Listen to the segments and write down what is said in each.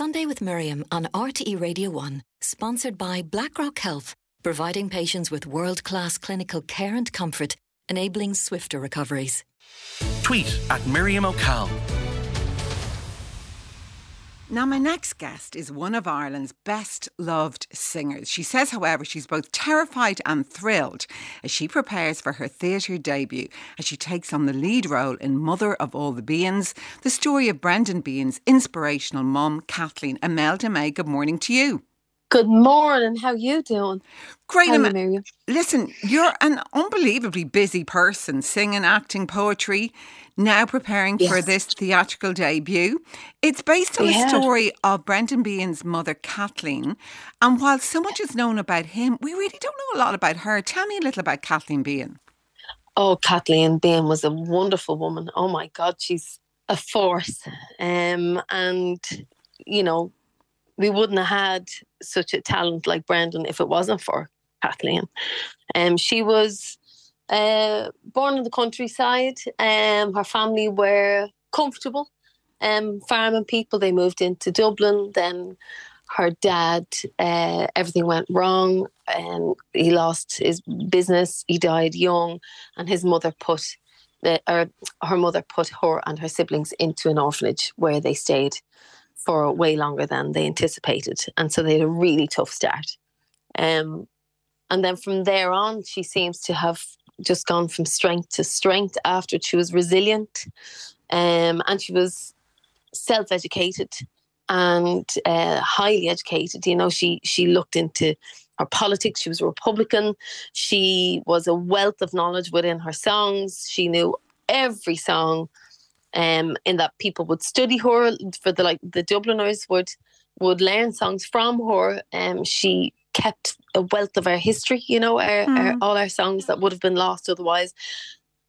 Sunday with Miriam on RTE Radio 1, sponsored by BlackRock Health, providing patients with world class clinical care and comfort, enabling swifter recoveries. Tweet at Miriam O'Call. Now, my next guest is one of Ireland's best loved singers. She says, however, she's both terrified and thrilled as she prepares for her theatre debut as she takes on the lead role in Mother of All the Behans, the story of Brendan Behan's inspirational mum, Kathleen. Imelda May, good morning to you. Good morning. How you doing? Great, Miriam? Listen, you're an unbelievably busy person, singing, acting, poetry, now preparing for this theatrical debut. It's based on Yeah. a story of Brendan Behan's mother, Kathleen. And while so much is known about him, we really don't know a lot about her. Tell me a little about Kathleen Behan. Oh, Kathleen Behan was a wonderful woman. Oh my God, she's a force. Um, and you know, we wouldn't have had such a talent like Brendan if it wasn't for Kathleen. Um, she was uh, born in the countryside. Um, her family were comfortable, um, farming people. They moved into Dublin. Then her dad, uh, everything went wrong, and he lost his business. He died young, and his mother put the, or her mother put her and her siblings into an orphanage where they stayed for way longer than they anticipated, and so they had a really tough start. Um, and then from there on, she seems to have just gone from strength to strength after she was resilient, um, and she was self-educated and uh, highly educated. You know, she she looked into her politics. She was a Republican. She was a wealth of knowledge within her songs. She knew every song, um, in that people would study her for the like the Dubliners would would learn songs from her. Um, she kept a wealth of our history. You know, our, our, all our songs that would have been lost otherwise.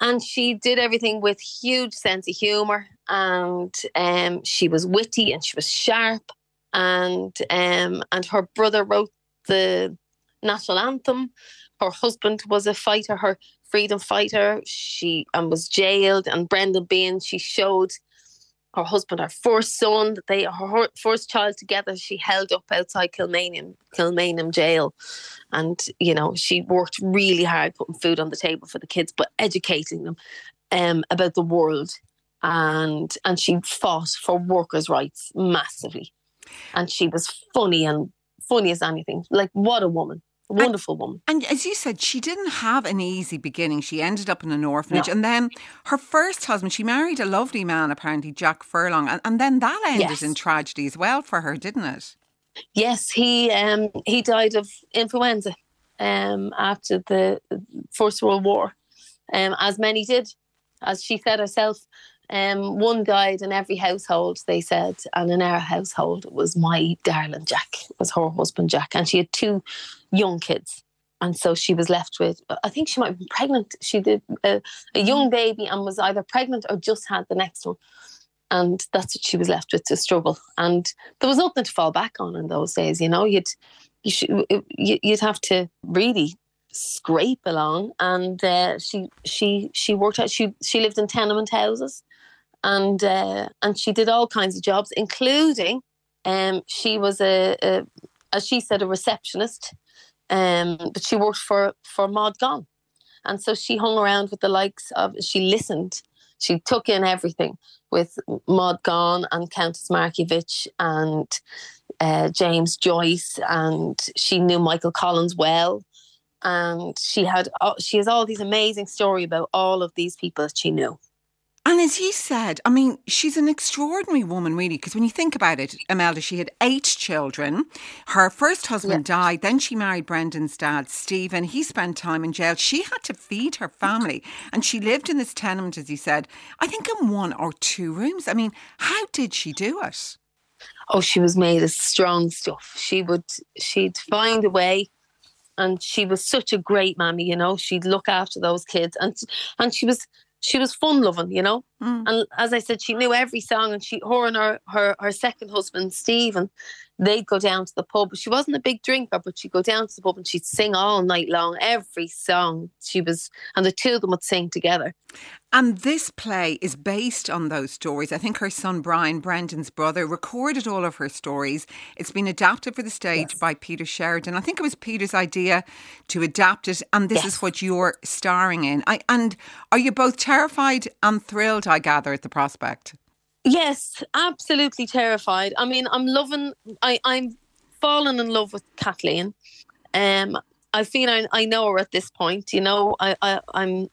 And she did everything with huge sense of humor, and um, she was witty and she was sharp, and um, and her brother wrote the national anthem. Her husband was a fighter, her freedom fighter. She and was jailed. And Brendan Behan, she showed her husband, her first son, that they her first child together. She held up outside Kilmainham, Kilmainham jail, and you know she worked really hard putting food on the table for the kids, but educating them um, about the world. And and she fought for workers' rights massively, and she was funny and funny as anything. Like what a woman, a wonderful woman. And as you said, she didn't have an easy beginning. She ended up in an orphanage. No. And then her first husband, she married a lovely man, apparently, Jack Furlong. And, and then that ended Yes. in tragedy as well for her, didn't it? Yes, he um he died of influenza um after the First World War, um as many did, as she said herself. Um, one died in every household, they said, and in our household it was my darling Jack, was her husband Jack, and she had two young kids, and so she was left with. I think she might have been pregnant. She did a, a young baby and was either pregnant or just had the next one, and that's what she was left with to struggle. And there was nothing to fall back on in those days. You know, you'd you should, you- you'd have to really scrape along. And uh, she she she worked out. She she lived in tenement houses, and uh, and she did all kinds of jobs, including um she was a, a as she said a receptionist, um but she worked for for Maud Gonne, and so she hung around with the likes of she listened. She took in everything with Maud Gonne and Countess Markievicz and uh, James Joyce, and she knew Michael Collins well. And she had she has all these amazing story about all of these people that she knew. And as you said, I mean, she's an extraordinary woman, really, because when you think about it, Imelda, she had eight children. Her first husband died, then she married Brendan's dad, Stephen. He spent time in jail. She had to feed her family, and she lived in this tenement, as you said, I think in one or two rooms. I mean, how did she do it? Oh, she was made of strong stuff. She would she'd find a way and she was such a great mammy, you know. She'd look after those kids and and she was she was fun loving, you know. Mm. And as I said, she knew every song and she her and her her, her second husband, Stephen, they'd go down to the pub. She wasn't a big drinker, but she'd go down to the pub and she'd sing all night long, every song. She was and the two of them would sing together. And this play is based on those stories. I think her son Brian, Brendan's brother, recorded all of her stories. It's been adapted for the stage yes. by Peter Sheridan. I think it was Peter's idea to adapt it, and this yes. is what you're starring in. I, and are you both terrified and thrilled, I gather, at the prospect? Yes, absolutely terrified. I mean, I'm loving, I, I'm fallen in love with Kathleen. Um, I feel I, I know her at this point. You know, I, I I'm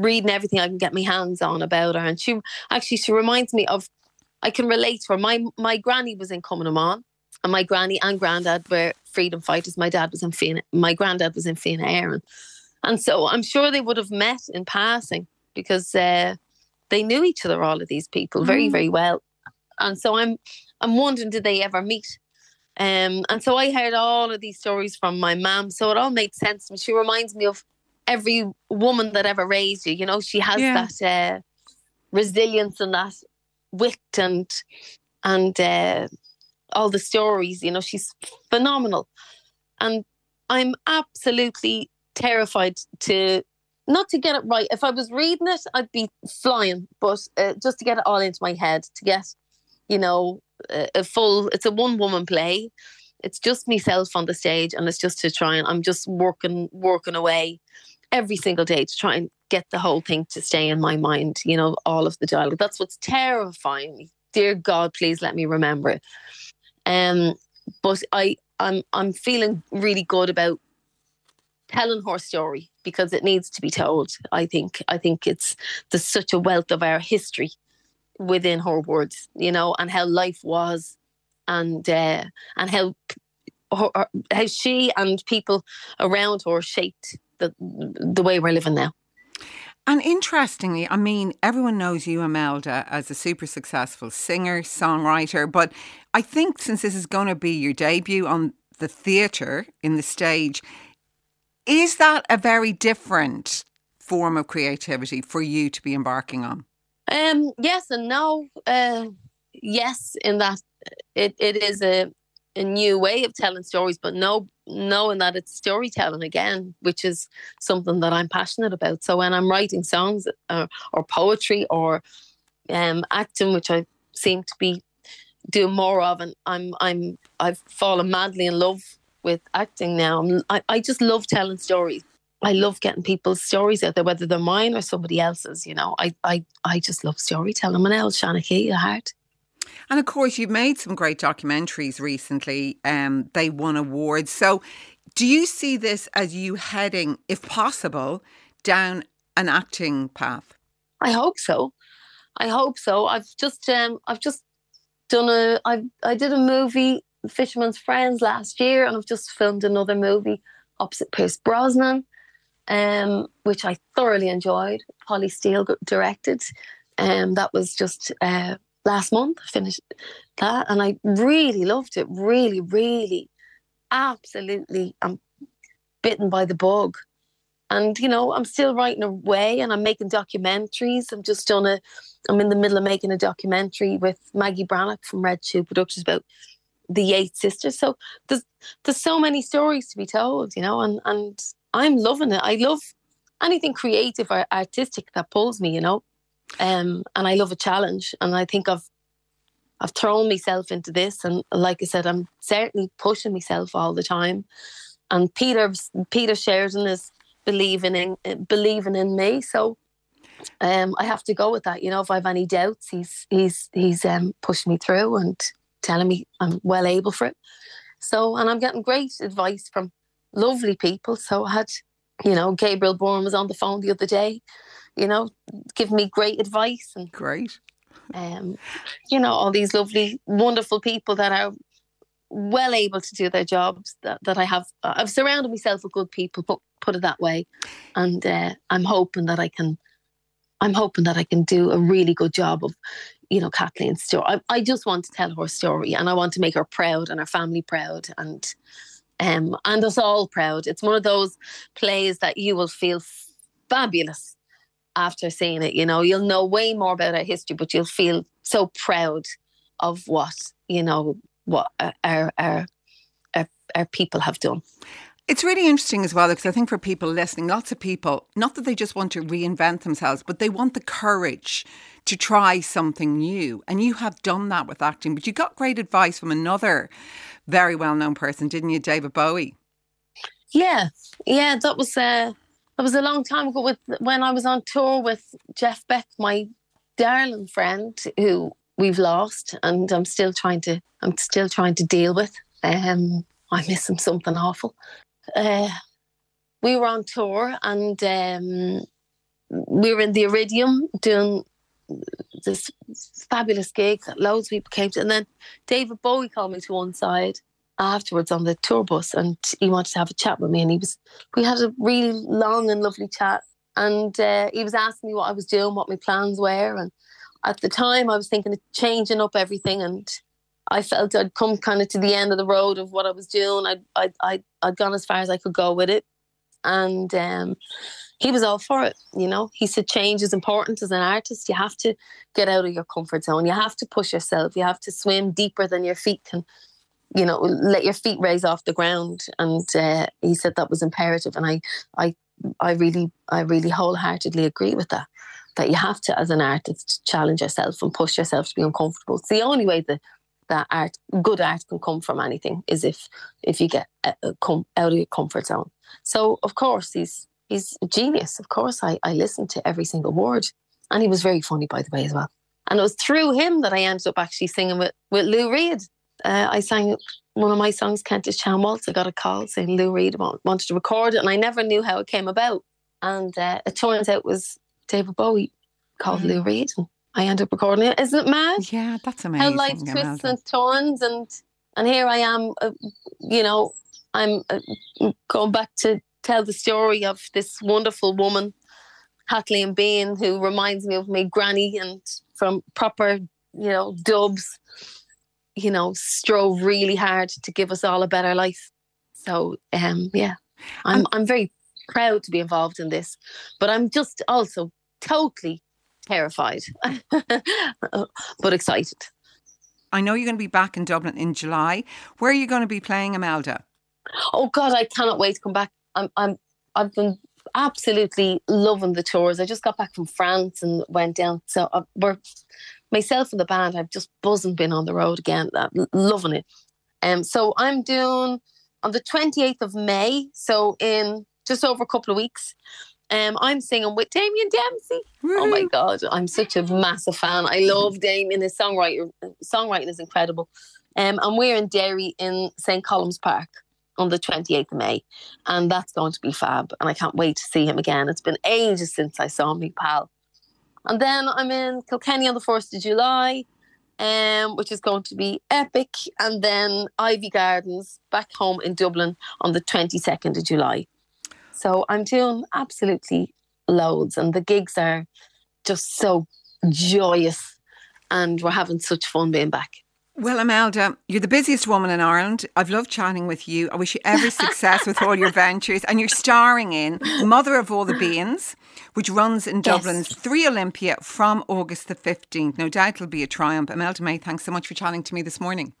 reading everything I can get my hands on about her. And she actually she reminds me of I can relate to her. My my granny was in Cumann and my granny and granddad were freedom fighters. My dad was in Fianna, my granddad was in Fianna Éireann. And so I'm sure they would have met in passing because uh, they knew each other, all of these people, very, mm. very well. And so I'm I'm wondering, did they ever meet? Um, and so I heard all of these stories from my mom, so it all made sense. And she reminds me of every woman that ever raised you. You know, she has yeah. that uh, resilience and that wit and and uh, all the stories. You know, she's phenomenal, and I'm absolutely terrified to not to get it right. If I was reading it, I'd be flying, but uh, just to get it all into my head, to get, you know, a, a full. It's a one woman play. It's just myself on the stage, and it's just to try and I'm just working working away every single day to try and get the whole thing to stay in my mind, you know, all of the dialogue. That's what's terrifying me. Dear God, please let me remember it. Um, but I, I'm, I'm feeling really good about telling her story because it needs to be told. I think, I think it's there's such a wealth of our history within her words, you know, and how life was, and uh, and how her, how she and people around her shaped the the way we're living now. And interestingly, I mean, everyone knows you, Imelda, as a super successful singer, songwriter. But I think since this is going to be your debut on the theatre in the stage, is that a very different form of creativity for you to be embarking on? Um, yes and no. Uh, yes, in that it, it is a a new way of telling stories, but no, knowing that it's storytelling again, which is something that I'm passionate about. So when I'm writing songs or, or poetry or um, acting, which I seem to be doing more of, and I'm I'm I've fallen madly in love with acting now. I, I just love telling stories. I love getting people's stories out there, whether they're mine or somebody else's. You know, I I I just love storytelling. I'm an El heart. And of course, you've made some great documentaries recently. Um, they won awards. So, do you see this as you heading, if possible, down an acting path? I hope so. I hope so. I've just um, I've just done a I I did a movie, Fisherman's Friends, last year, and I've just filmed another movie opposite Pierce Brosnan, um, which I thoroughly enjoyed. Polly Steele directed, and um, that was just uh, last month. Finished that and I really loved it. Really, really, absolutely. I'm bitten by the bug. And, you know, I'm still writing away and I'm making documentaries. I'm just on a, I'm in the middle of making a documentary with Maggie Brannock from Red Shoe Productions about the Yeats sisters. So there's there's so many stories to be told, you know, and and I'm loving it. I love anything creative or artistic that pulls me, you know. Um, and I love a challenge. And I think I've I've thrown myself into this, and like I said, I'm certainly pushing myself all the time. And Peter Peter Sheridan is believing in believing in me, so um, I have to go with that. You know, if I have any doubts, he's he's he's um, pushing me through and telling me I'm well able for it. So, and I'm getting great advice from lovely people. So I had, you know, Gabriel Byrne was on the phone the other day you know, give me great advice and great. Um, you know, all these lovely, wonderful people that are well able to do their jobs that, that I have. I've surrounded myself with good people, put, put it that way. And uh, I'm hoping that I can, I'm hoping that I can do a really good job of, you know, Kathleen's story. I, I just want to tell her story and I want to make her proud and her family proud and, um, and us all proud. It's one of those plays that you will feel fabulous after seeing it. You know, you'll know way more about our history, but you'll feel so proud of what you know what our our our, our people have done. It's really interesting as well because I think for people listening, lots of people, not that they just want to reinvent themselves, but they want the courage to try something new. And you have done that with acting, but you got great advice from another very well known person, didn't you, David Bowie? Yeah, yeah, that was uh, that was a long time ago. With when I was on tour with Jeff Beck, my darling friend, who we've lost, and I'm still trying to I'm still trying to deal with. Um, I miss him something awful. Uh, we were on tour and um, we were in the Iridium doing this fabulous gig. Loads of people came to, and then David Bowie called me to one side afterwards on the tour bus, and he wanted to have a chat with me. And he was, we had a really long and lovely chat, and uh, he was asking me what I was doing, what my plans were, and at the time I was thinking of changing up everything, and I felt I'd come kind of to the end of the road of what I was doing. I'd I'd I'd, I'd gone as far as I could go with it, and um, he was all for it. You know, he said change is important as an artist. You have to get out of your comfort zone. You have to push yourself. You have to swim deeper than your feet can. You know, let your feet raise off the ground. And uh, he said that was imperative. And I, I, I really, I really wholeheartedly agree with that. That you have to, as an artist, challenge yourself and push yourself to be uncomfortable. It's the only way that that art, good art, can come from anything is if if you get uh, come out of your comfort zone. So of course he's he's a genius. Of course I I listened to every single word, and he was very funny by the way as well. And it was through him that I ended up actually singing with with Lou Reed. Uh, I sang one of my songs, Kentish Town Waltz. I got a call saying Lou Reed wanted to record it, and I never knew how it came about. And uh, it turns out it was David Bowie called mm. Lou Reed. And I ended up recording it. Isn't it mad? Yeah, that's amazing. How life twists and turns, and and here I am. Uh, you know, I'm uh, going back to tell the story of this wonderful woman, Kathleen Behan, who reminds me of my granny and from proper, you know, dubs, you know, strove really hard to give us all a better life. So, um, yeah, I'm, I'm very proud to be involved in this, but I'm just also totally terrified, but excited. I know you're going to be back in Dublin in July. Where are you going to be playing, Imelda? Oh God, I cannot wait to come back. I'm, I'm, I've been absolutely loving the tours. I just got back from France and went down. So uh, we're myself and the band. I've just buzzing been on the road again, uh, loving it. Um, so I'm doing on the 28th of May. So in just over a couple of weeks. Um, I'm singing with Damien Dempsey. Oh my God, I'm such a massive fan. I love Damien. His songwriter, songwriting is incredible. Um, and we're in Derry in St. Columb's Park on the 28th of May. And that's going to be fab. And I can't wait to see him again. It's been ages since I saw me pal. And then I'm in Kilkenny on the 1st of July, um, which is going to be epic. And then Iveagh Gardens back home in Dublin on the 22nd of July. So I'm doing absolutely loads, and the gigs are just so joyous, and we're having such fun being back. Well, Imelda, you're the busiest woman in Ireland. I've loved chatting with you. I wish you every success with all your ventures. And you're starring in Mother of All the Behans, which runs in Dublin's yes. Three Olympia from August the 15th. No doubt it'll be a triumph. Imelda May, thanks so much for chatting to me this morning.